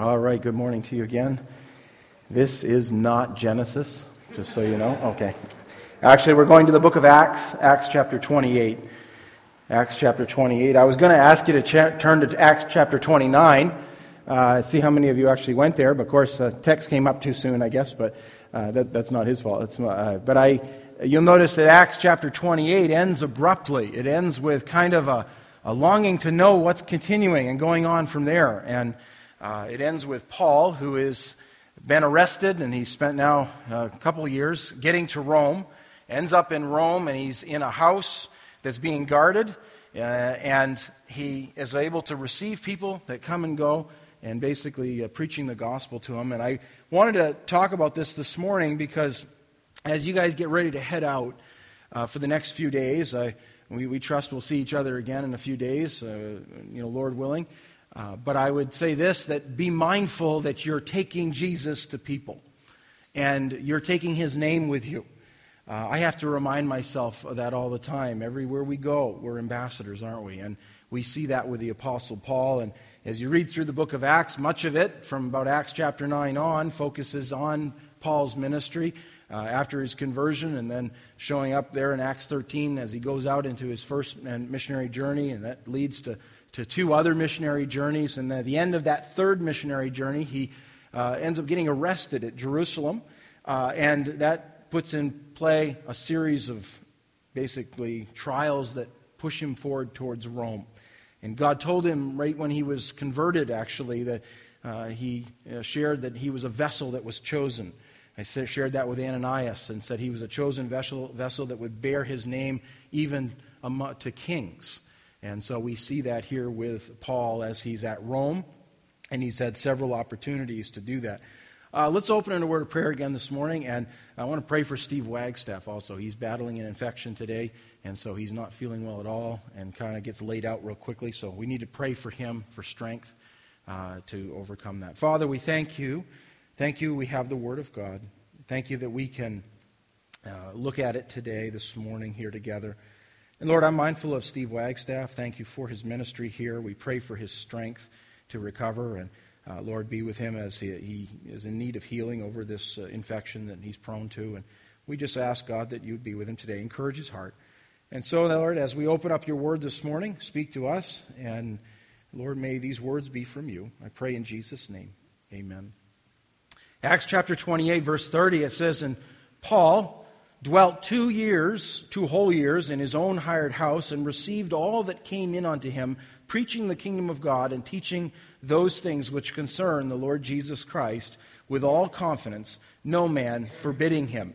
All right, good morning to you again. This is not Genesis, just so you know. Okay. Actually, we're going to the book of Acts, Acts chapter 28. Acts chapter 28. I was going to ask you to turn to Acts chapter 29, uh, see how many of you actually went there. But of course, the text came up too soon, I guess, but uh, that, that's not his fault. Uh, but I, you'll notice that Acts chapter 28 ends abruptly. It ends with kind of a, a longing to know what's continuing and going on from there. And uh, it ends with Paul, who has been arrested, and he's spent now a couple of years getting to Rome. Ends up in Rome, and he's in a house that's being guarded, uh, and he is able to receive people that come and go, and basically uh, preaching the gospel to them. And I wanted to talk about this this morning because as you guys get ready to head out uh, for the next few days, we, we, trust we'll see each other again in a few days, uh, you know, Lord willing. Uh, but I would say this that be mindful that you're taking Jesus to people and you're taking his name with you. Uh, I have to remind myself of that all the time. Everywhere we go, we're ambassadors, aren't we? And we see that with the Apostle Paul. And as you read through the book of Acts, much of it, from about Acts chapter 9 on, focuses on Paul's ministry uh, after his conversion and then showing up there in Acts 13 as he goes out into his first missionary journey. And that leads to to two other missionary journeys. And at the end of that third missionary journey, he uh, ends up getting arrested at Jerusalem. Uh, and that puts in play a series of basically trials that push him forward towards Rome. And God told him right when he was converted, actually, that uh, he uh, shared that he was a vessel that was chosen. I shared that with Ananias and said he was a chosen vessel, vessel that would bear his name even to kings. And so we see that here with Paul as he's at Rome, and he's had several opportunities to do that. Uh, let's open in a word of prayer again this morning, and I want to pray for Steve Wagstaff also. He's battling an infection today, and so he's not feeling well at all and kind of gets laid out real quickly. So we need to pray for him for strength uh, to overcome that. Father, we thank you. Thank you, we have the Word of God. Thank you that we can uh, look at it today, this morning, here together. And Lord, I'm mindful of Steve Wagstaff. Thank you for his ministry here. We pray for his strength to recover. And uh, Lord, be with him as he, he, is in need of healing over this uh, infection that he's prone to. And we just ask, God, that you'd be with him today. Encourage his heart. And so, Lord, as we open up your word this morning, speak to us. And Lord, may these words be from you. I pray in Jesus' name. Amen. Acts chapter 28, verse 30, it says, And Paul, dwelt two years, two whole years, in his own hired house, and received all that came in unto him, preaching the kingdom of God and teaching those things which concern the Lord Jesus Christ with all confidence, no man forbidding him.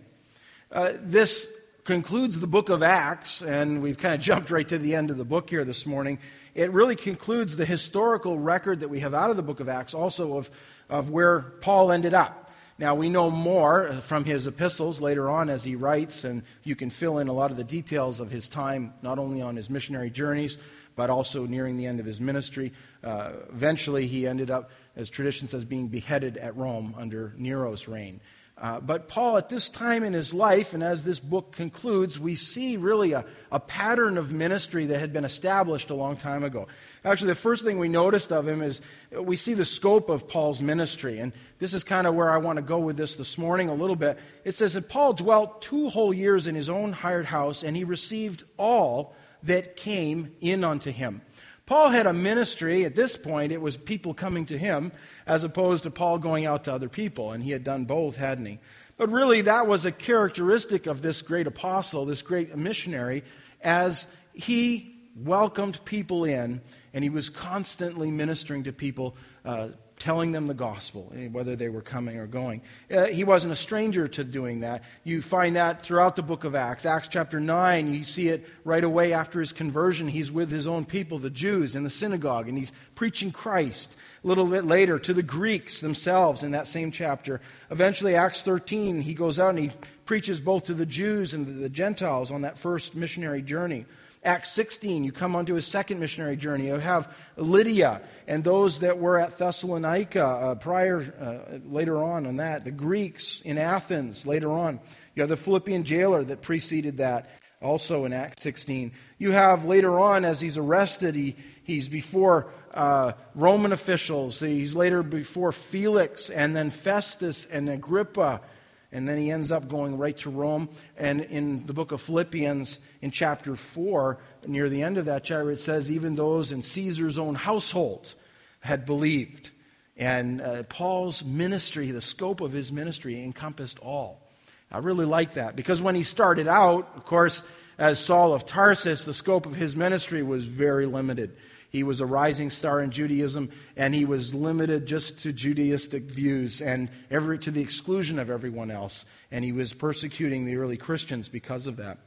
Uh, this concludes the book of Acts, and we've kind of jumped right to the end of the book here this morning. It really concludes the historical record that we have out of the book of Acts, also of, of where Paul ended up. Now, we know more from his epistles later on as he writes, and you can fill in a lot of the details of his time, not only on his missionary journeys, but also nearing the end of his ministry. Uh, eventually, he ended up, as tradition says, being beheaded at Rome under Nero's reign. Uh, but Paul, at this time in his life, and as this book concludes, we see really a, a pattern of ministry that had been established a long time ago. Actually, the first thing we noticed of him is we see the scope of Paul's ministry. And this is kind of where I want to go with this this morning a little bit. It says that Paul dwelt two whole years in his own hired house, and he received all that came in unto him. Paul had a ministry. At this point, it was people coming to him as opposed to Paul going out to other people. And he had done both, hadn't he? But really, that was a characteristic of this great apostle, this great missionary, as he welcomed people in and he was constantly ministering to people, uh, telling them the gospel, eh, whether they were coming or going. Uh, he wasn't a stranger to doing that. You find that throughout the book of Acts. Acts chapter 9, you see it right away after his conversion. He's with his own people, the Jews, in the synagogue, and he's preaching Christ. A little bit later, to the Greeks themselves in that same chapter. Eventually, Acts 13, he goes out and he preaches both to the Jews and the Gentiles on that first missionary journey. Acts 16, you come onto his second missionary journey. You have Lydia and those that were at Thessalonica uh, prior, uh, later on on that. The Greeks in Athens later on. You have the Philippian jailer that preceded that, also in Acts 16. You have later on, as he's arrested, he, he's before uh, Roman officials. He's later before Felix and then Festus and Agrippa. And then he ends up going right to Rome. And in the book of Philippians, in chapter 4, near the end of that chapter, it says, even those in Caesar's own household had believed. And uh, Paul's ministry, the scope of his ministry, encompassed all. I really like that because when he started out, of course, as Saul of Tarsus, the scope of his ministry was very limited. He was a rising star in Judaism, and he was limited just to Judaistic views and every, to the exclusion of everyone else. And he was persecuting the early Christians because of that.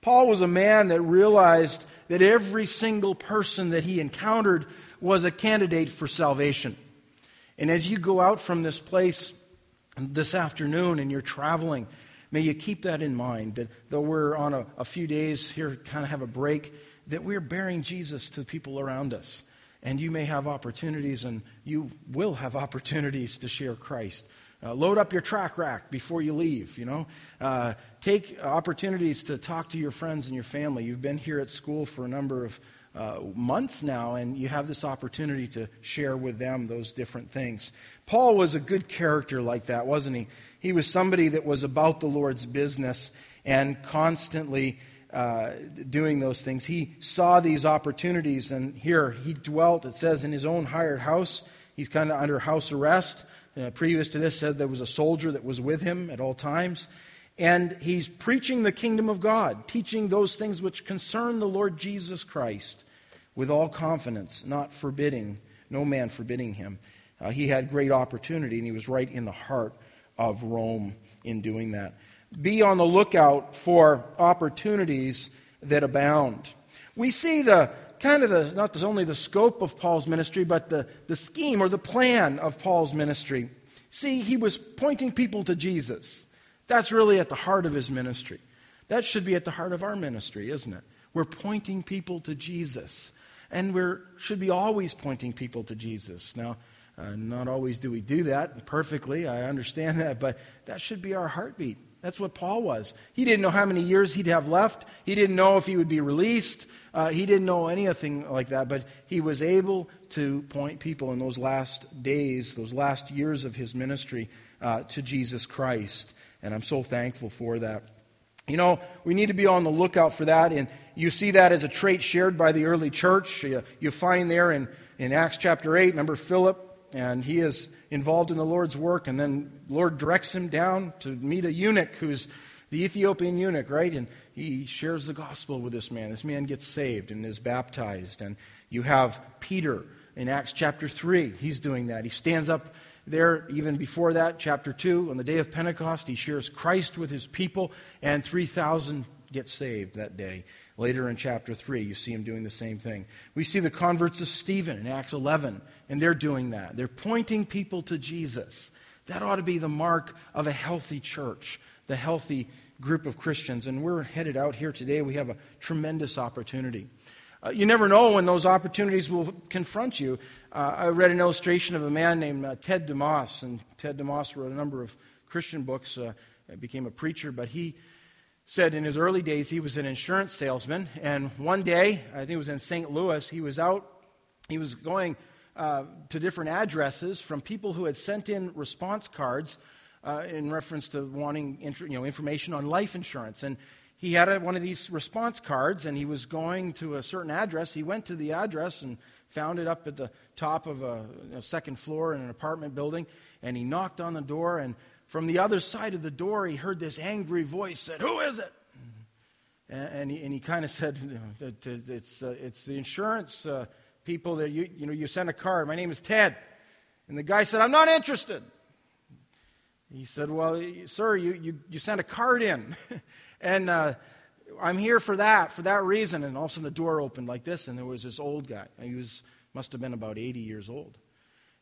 Paul was a man that realized that every single person that he encountered was a candidate for salvation. And as you go out from this place this afternoon and you're traveling, may you keep that in mind that though we're on a, a few days here, kind of have a break, that we're bearing Jesus to people around us. And you may have opportunities, and you will have opportunities to share Christ. Uh, load up your track rack before you leave, you know. Uh, take opportunities to talk to your friends and your family. You've been here at school for a number of uh, months now, and you have this opportunity to share with them those different things. Paul was a good character like that, wasn't he? He was somebody that was about the Lord's business and constantly uh, doing those things. He saw these opportunities, and here he dwelt, it says, in his own hired house. He's kind of under house arrest. Uh, previous to this, said there was a soldier that was with him at all times. And he's preaching the kingdom of God, teaching those things which concern the Lord Jesus Christ with all confidence, not forbidding, no man forbidding him. Uh, he had great opportunity, and he was right in the heart of Rome in doing that. Be on the lookout for opportunities that abound. We see the kind of the, not only the scope of Paul's ministry, but the, the scheme or the plan of Paul's ministry. See, he was pointing people to Jesus. That's really at the heart of his ministry. That should be at the heart of our ministry, isn't it? We're pointing people to Jesus. And we should be always pointing people to Jesus. Now, uh, not always do we do that perfectly. I understand that, but that should be our heartbeat. That's what Paul was. He didn't know how many years he'd have left. He didn't know if he would be released. Uh, he didn't know anything like that, but he was able to point people in those last days, those last years of his ministry, uh, to Jesus Christ. And I'm so thankful for that. You know, we need to be on the lookout for that. And you see that as a trait shared by the early church. You, you find there in, in Acts chapter 8, remember Philip, and he is involved in the Lord's work. And then Lord directs him down to meet a eunuch who's the Ethiopian eunuch, right? And he shares the gospel with this man. This man gets saved and is baptized. And you have Peter in Acts chapter 3. He's doing that. He stands up there, even before that, chapter 2, on the day of Pentecost, he shares Christ with his people, and 3,000 get saved that day. Later in chapter 3, you see him doing the same thing. We see the converts of Stephen in Acts 11, and they're doing that. They're pointing people to Jesus. That ought to be the mark of a healthy church, the healthy group of Christians. And we're headed out here today. We have a tremendous opportunity. Uh, you never know when those opportunities will confront you. Uh, I read an illustration of a man named uh, Ted DeMoss, and Ted DeMoss wrote a number of Christian books, uh, became a preacher, but he said in his early days he was an insurance salesman. And one day, I think it was in St. Louis, he was out, he was going uh, to different addresses from people who had sent in response cards uh, in reference to wanting you know, information on life insurance. And he had a, one of these response cards and he was going to a certain address. He went to the address and found it up at the top of a, a second floor in an apartment building. And he knocked on the door. And from the other side of the door, he heard this angry voice said, Who is it? And, he, and he kind of said, It's, uh, it's the insurance uh, people that you, you, know, you sent a card. My name is Ted. And the guy said, I'm not interested. He said, Well, sir, you, you, you sent a card in. And uh, I'm here for that, for that reason. And all of a sudden the door opened like this, and there was this old guy. He was, must have been about 80 years old.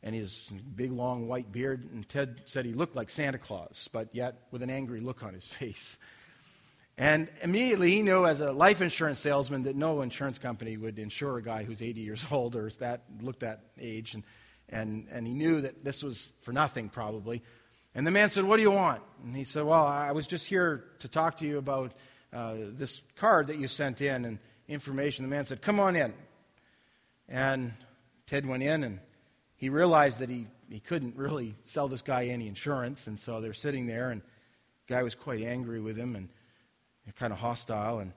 And his big, long white beard. And Ted said he looked like Santa Claus, but yet with an angry look on his face. And immediately he knew, as a life insurance salesman, that no insurance company would insure a guy who's 80 years old or that looked that age. And, and, and he knew that this was for nothing, probably. And the man said, What do you want? And he said, Well, I was just here to talk to you about uh, this card that you sent in and information. The man said, Come on in. And Ted went in and he realized that he, he couldn't really sell this guy any insurance. And so they're sitting there, and the guy was quite angry with him and kind of hostile. And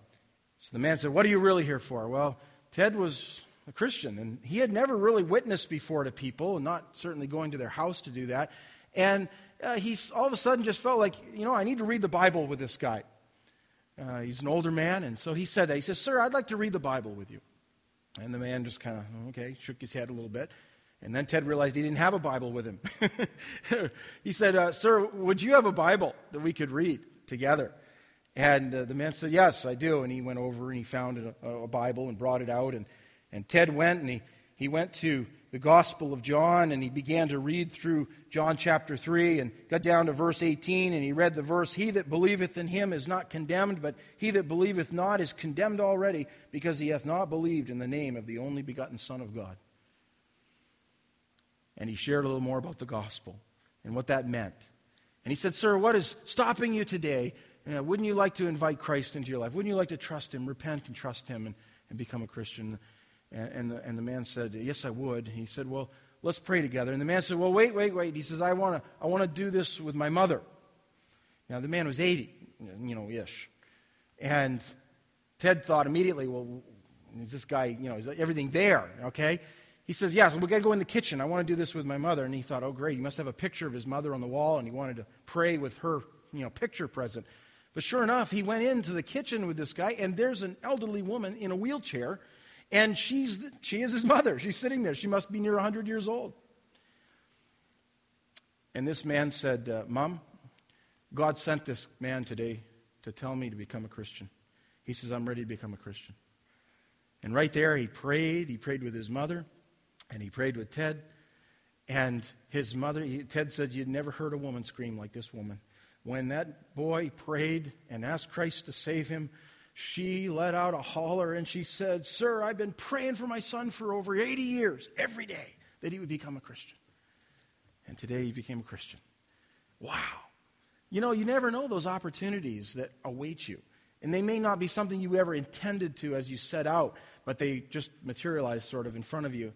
so the man said, What are you really here for? Well, Ted was a Christian, and he had never really witnessed before to people, and not certainly going to their house to do that. And uh, he all of a sudden just felt like, you know, I need to read the Bible with this guy. Uh, he's an older man, and so he said that. He says, Sir, I'd like to read the Bible with you. And the man just kind of, okay, shook his head a little bit. And then Ted realized he didn't have a Bible with him. he said, uh, Sir, would you have a Bible that we could read together? And uh, the man said, Yes, I do. And he went over and he found a, a Bible and brought it out. And, and Ted went and he, he went to the Gospel of John and he began to read through John chapter 3 and got down to verse 18 and he read the verse He that believeth in him is not condemned, but he that believeth not is condemned already because he hath not believed in the name of the only begotten Son of God. And he shared a little more about the gospel and what that meant. And he said, Sir, what is stopping you today? Wouldn't you like to invite Christ into your life? Wouldn't you like to trust him, repent and trust him, and, and become a Christian? And, and, the, and the man said, Yes, I would. He said, Well, let's pray together. And the man said, Well, wait, wait, wait. He says, I want to I wanna do this with my mother. Now, the man was 80, you know, ish. And Ted thought immediately, Well, is this guy, you know, is everything there? Okay? He says, Yes, yeah, so we got to go in the kitchen. I want to do this with my mother. And he thought, Oh, great. He must have a picture of his mother on the wall, and he wanted to pray with her, you know, picture present. But sure enough, he went into the kitchen with this guy, and there's an elderly woman in a wheelchair and she's, she is his mother. She's sitting there. She must be near 100 years old. And this man said, uh, Mom, God sent this man today to tell me to become a Christian. He says, I'm ready to become a Christian. And right there, he prayed. He prayed with his mother, and he prayed with Ted. And his mother, he, Ted said, You'd never heard a woman scream like this woman. When that boy prayed and asked Christ to save him, she let out a holler and she said, Sir, I've been praying for my son for over 80 years, every day, that he would become a Christian. And today he became a Christian. Wow. You know, you never know those opportunities that await you. And they may not be something you ever intended to as you set out, but they just materialize sort of in front of you.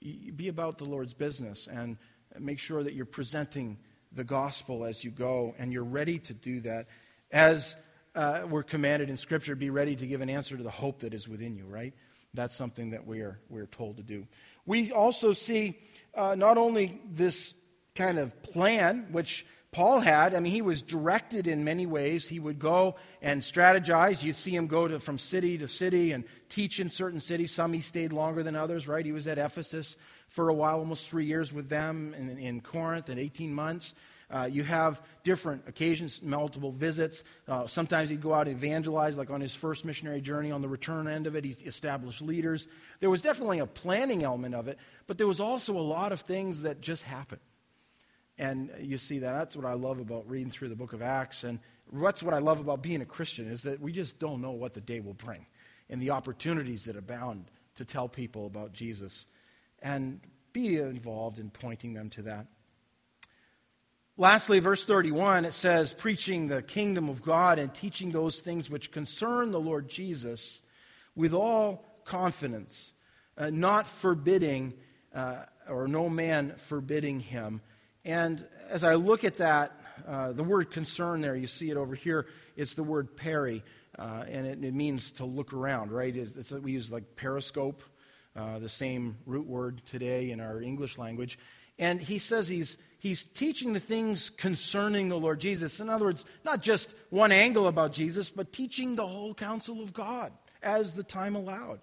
Be about the Lord's business and make sure that you're presenting the gospel as you go and you're ready to do that. As uh, we're commanded in Scripture be ready to give an answer to the hope that is within you, right? That's something that we are, we're told to do. We also see uh, not only this kind of plan, which Paul had. I mean, he was directed in many ways. He would go and strategize. You see him go to, from city to city and teach in certain cities. Some he stayed longer than others, right? He was at Ephesus for a while, almost three years with them, in, in Corinth, and 18 months. Uh, you have different occasions, multiple visits. Uh, sometimes he'd go out and evangelize, like on his first missionary journey. On the return end of it, he established leaders. There was definitely a planning element of it, but there was also a lot of things that just happened. And you see that. That's what I love about reading through the book of Acts. And that's what I love about being a Christian, is that we just don't know what the day will bring and the opportunities that abound to tell people about Jesus and be involved in pointing them to that. Lastly, verse 31, it says, preaching the kingdom of God and teaching those things which concern the Lord Jesus with all confidence, uh, not forbidding, uh, or no man forbidding him. And as I look at that, uh, the word concern there, you see it over here, it's the word peri, uh, and it, it, means to look around, right? It's, it's, we use like periscope, uh, the same root word today in our English language. And he says he's, he's teaching the things concerning the Lord Jesus. In other words, not just one angle about Jesus, but teaching the whole counsel of God as the time allowed.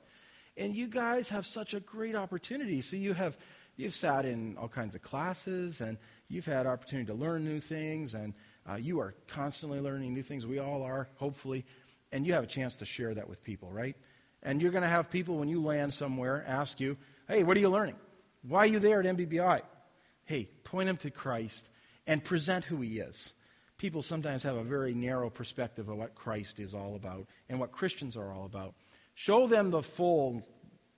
And you guys have such a great opportunity. So you have you've sat in all kinds of classes and you've had opportunity to learn new things and uh, you are constantly learning new things. We all are, hopefully. And you have a chance to share that with people, right? And you're going to have people, when you land somewhere, ask you, hey, what are you learning? Why are you there at MBBI? Hey, point them to Christ and present who he is. People sometimes have a very narrow perspective of what Christ is all about and what Christians are all about. Show them the full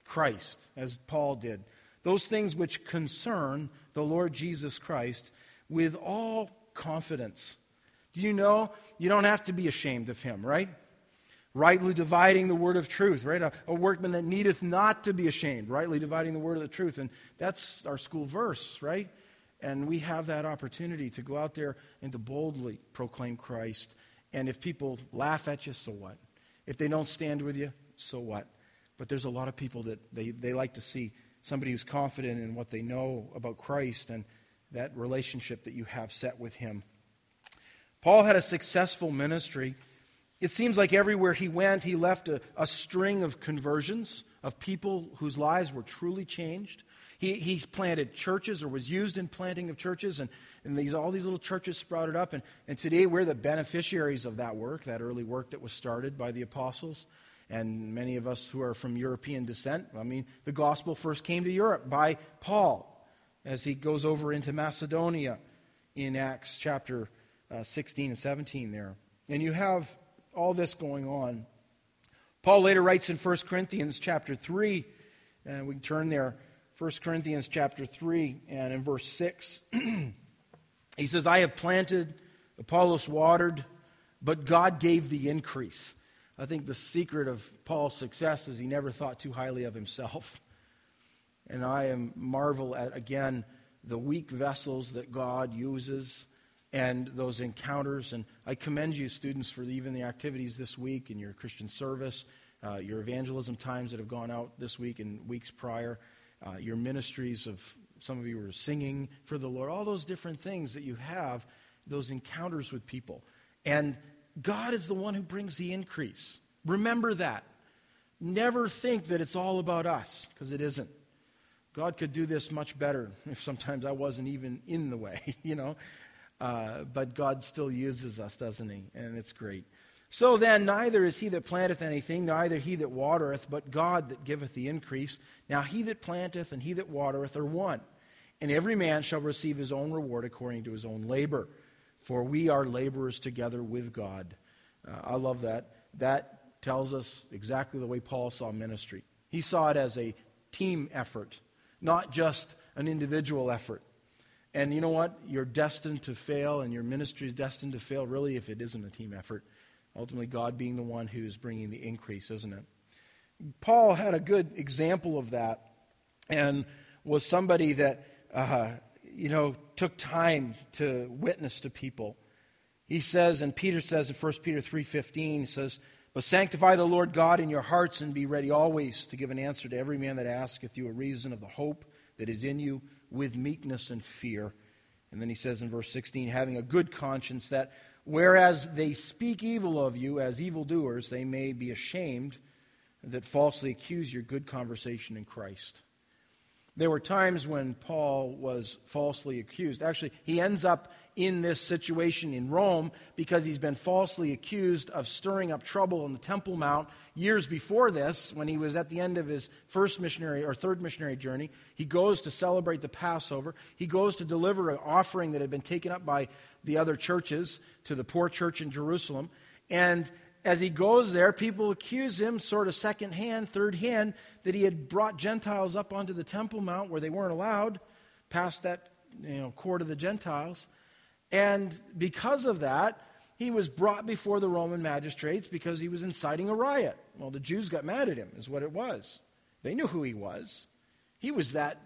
Christ, as Paul did. Those things which concern the Lord Jesus Christ with all confidence. Do you know you don't have to be ashamed of him, right? rightly dividing the word of truth, right? A, a, workman that needeth not to be ashamed, rightly dividing the word of the truth. And that's our school verse, right? And we have that opportunity to go out there and to boldly proclaim Christ. And if people laugh at you, so what? If they don't stand with you, so what? But there's a lot of people that they, they like to see somebody who's confident in what they know about Christ and that relationship that you have set with Him. Paul had a successful ministry. It seems like everywhere he went, he left a, a string of conversions of people whose lives were truly changed. He, he planted churches or was used in planting of churches, and, and these, all these little churches sprouted up. And, and today we're the beneficiaries of that work, that early work that was started by the apostles. And many of us who are from European descent, I mean, the gospel first came to Europe by Paul as he goes over into Macedonia in Acts chapter uh, 16 and 17 there. And you have all this going on. Paul later writes in 1 Corinthians chapter 3, and we turn there, 1 Corinthians chapter 3, and in verse 6, he says, I have planted, Apollos watered, but God gave the increase. I think the secret of Paul's success is he never thought too highly of himself. And I am marvel at, again, the weak vessels that God uses and those encounters. And I commend you, students, for even the activities this week in your Christian service, uh, your evangelism times that have gone out this week and weeks prior, uh, your ministries of some of you are singing for the Lord, all those different things that you have, those encounters with people. And God is the one who brings the increase. Remember that. Never think that it's all about us, because it isn't. God could do this much better if sometimes I wasn't even in the way, you know. Uh, but God still uses us, doesn't He? And it's great. So then, neither is he that planteth anything, neither he that watereth, but God that giveth the increase. Now he that planteth and he that watereth are one. And every man shall receive his own reward according to his own labor. For we are laborers together with God. Uh, I love that. That tells us exactly the way Paul saw ministry. He saw it as a team effort, not just an individual effort. And you know what? You're destined to fail, and your ministry is destined to fail, really, if it isn't a team effort. Ultimately, God being the one who is bringing the increase, isn't it? Paul had a good example of that and was somebody that, uh, you know, took time to witness to people. He says, and Peter says in 1 Peter 3.15, he says, But sanctify the Lord God in your hearts and be ready always to give an answer to every man that asketh you a reason of the hope that is in you with meekness and fear. And then he says in verse 16, having a good conscience, that whereas they speak evil of you as evildoers, they may be ashamed that falsely accuse your good conversation in Christ. There were times when Paul was falsely accused. Actually, he ends up in this situation in Rome because he's been falsely accused of stirring up trouble on the Temple Mount years before this, when he was at the end of his first missionary or third missionary journey. He goes to celebrate the Passover. He goes to deliver an offering that had been taken up by the other churches to the poor church in Jerusalem. And as he goes there, people accuse him, sort of second hand, third hand, that he had brought Gentiles up onto the Temple Mount where they weren't allowed, past that you know, court of the Gentiles. And because of that, he was brought before the Roman magistrates because he was inciting a riot. Well, the Jews got mad at him, is what it was. They knew who he was. He was that,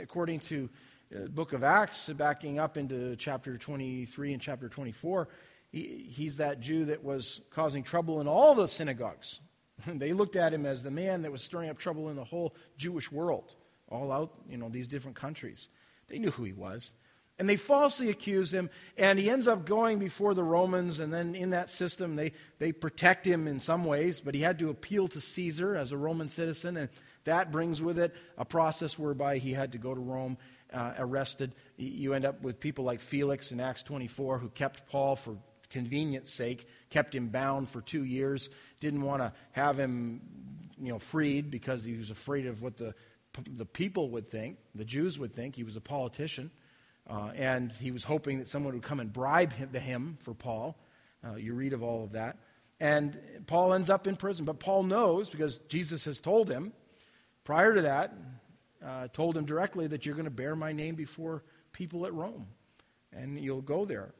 according to the book of Acts, backing up into chapter 23 and chapter 24, he, he's that Jew that was causing trouble in all the synagogues. they looked at him as the man that was stirring up trouble in the whole Jewish world, all out, you know, these different countries. They knew who he was. And they falsely accuse him, and he ends up going before the Romans, and then in that system, they, they protect him in some ways, but he had to appeal to Caesar as a Roman citizen, and that brings with it a process whereby he had to go to Rome, uh, arrested. You end up with people like Felix in Acts 24 who kept Paul for convenience sake, kept him bound for two years, didn't want to have him you know, freed because he was afraid of what the, the people would think, the Jews would think. He was a politician. Uh, and he was hoping that someone would come and bribe him, him for Paul. Uh, you read of all of that. And Paul ends up in prison. But Paul knows, because Jesus has told him prior to that, uh, told him directly that you're going to bear my name before people at Rome. And you'll go there.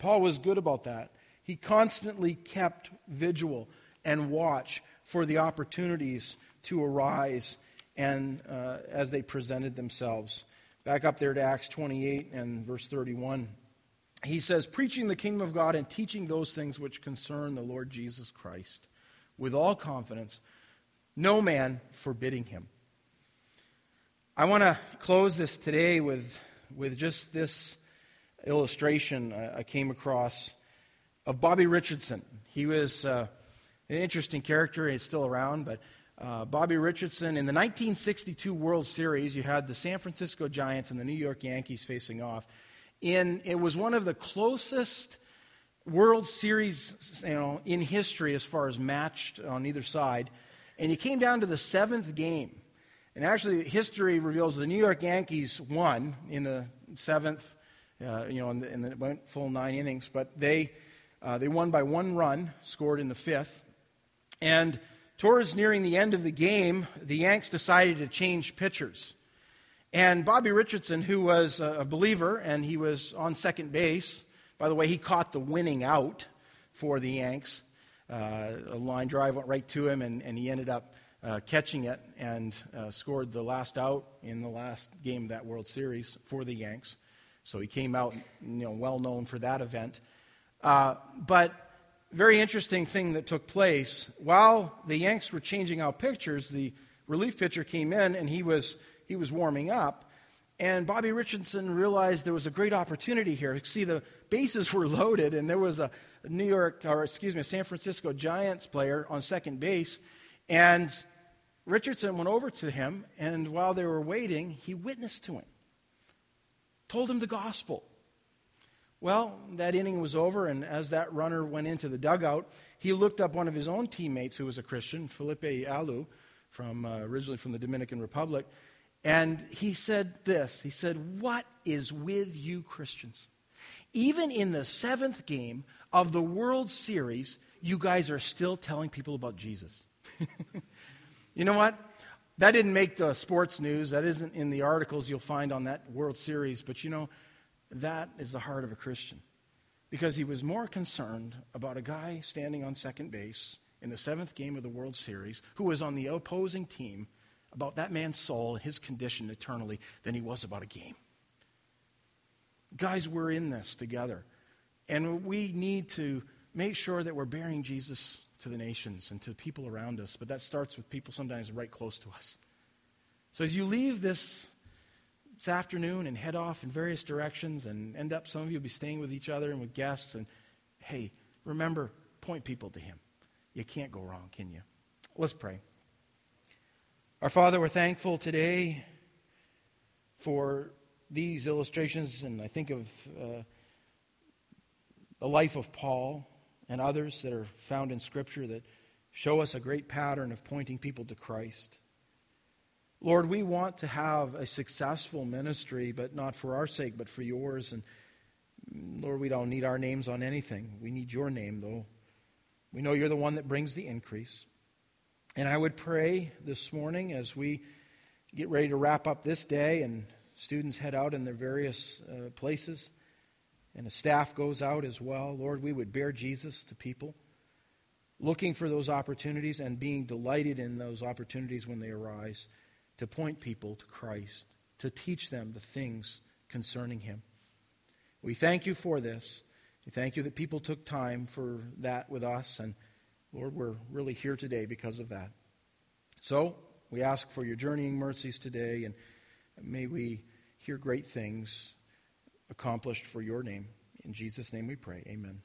Paul was good about that. He constantly kept vigil. and watch for the opportunities to arise and uh, as they presented themselves. Back up there to Acts 28 and verse 31. He says, Preaching the kingdom of God and teaching those things which concern the Lord Jesus Christ with all confidence, no man forbidding him. I want to close this today with, with just this illustration I came across of Bobby Richardson. He was uh, an interesting character. He's still around, but uh, Bobby Richardson in the 1962 World Series, you had the San Francisco Giants and the New York Yankees facing off. In it was one of the closest World Series, you know, in history as far as matched on either side. And you came down to the seventh game. And actually, history reveals the New York Yankees won in the seventh, uh, you know, and, it went full nine innings. But they, uh, they won by one run, scored in the fifth. And towards nearing the end of the game, the Yanks decided to change pitchers. And Bobby Richardson, who was a believer and he was on second base, by the way, he caught the winning out for the Yanks. Uh, a line drive went right to him, and, and he ended up uh, catching it and uh, scored the last out in the last game of that World Series for the Yanks. So he came out, you know, well known for that event. Uh, but very interesting thing that took place while the Yanks were changing out pitchers. The relief pitcher came in and he was he was warming up. And Bobby Richardson realized there was a great opportunity here. See, the bases were loaded, and there was a New York, or excuse me, a San Francisco Giants player on second base. And Richardson went over to him, and while they were waiting, he witnessed to him, told him the gospel. Well, that inning was over, and as that runner went into the dugout, he looked up one of his own teammates who was a Christian, Felipe Alou, from, uh, originally from the Dominican Republic, and he said this He said, What is with you Christians? Even in the seventh game of the World Series, you guys are still telling people about Jesus. You know what? That didn't make the sports news. That isn't in the articles you'll find on that World Series. But you know, that is the heart of a Christian. Because he was more concerned about a guy standing on second base in the seventh game of the World Series who was on the opposing team about that man's soul, and his condition eternally, than he was about a game. Guys, we're in this together. And we need to make sure that we're bearing Jesus to the nations and to the people around us, but that starts with people sometimes right close to us. So as you leave this this afternoon and head off in various directions and end up, some of you will be staying with each other and with guests, and hey, remember, point people to Him. You can't go wrong, can you? Let's pray. Our Father, we're thankful today for these illustrations, and I think of uh, the life of Paul and others that are found in Scripture that show us a great pattern of pointing people to Christ. Lord, we want to have a successful ministry, but not for our sake, but for yours. And Lord, we don't need our names on anything. We need your name, though. We know you're the one that brings the increase. And I would pray this morning as we get ready to wrap up this day and students head out in their various uh, places and the staff goes out as well. Lord, we would bear Jesus to people, looking for those opportunities and being delighted in those opportunities when they arise to point people to Christ, to teach them the things concerning Him. We thank you for this. We thank you that people took time for that with us. And Lord, we're really here today because of that. So we ask for your journeying mercies today, and may we hear great things accomplished for your name. In Jesus' name we pray. Amen.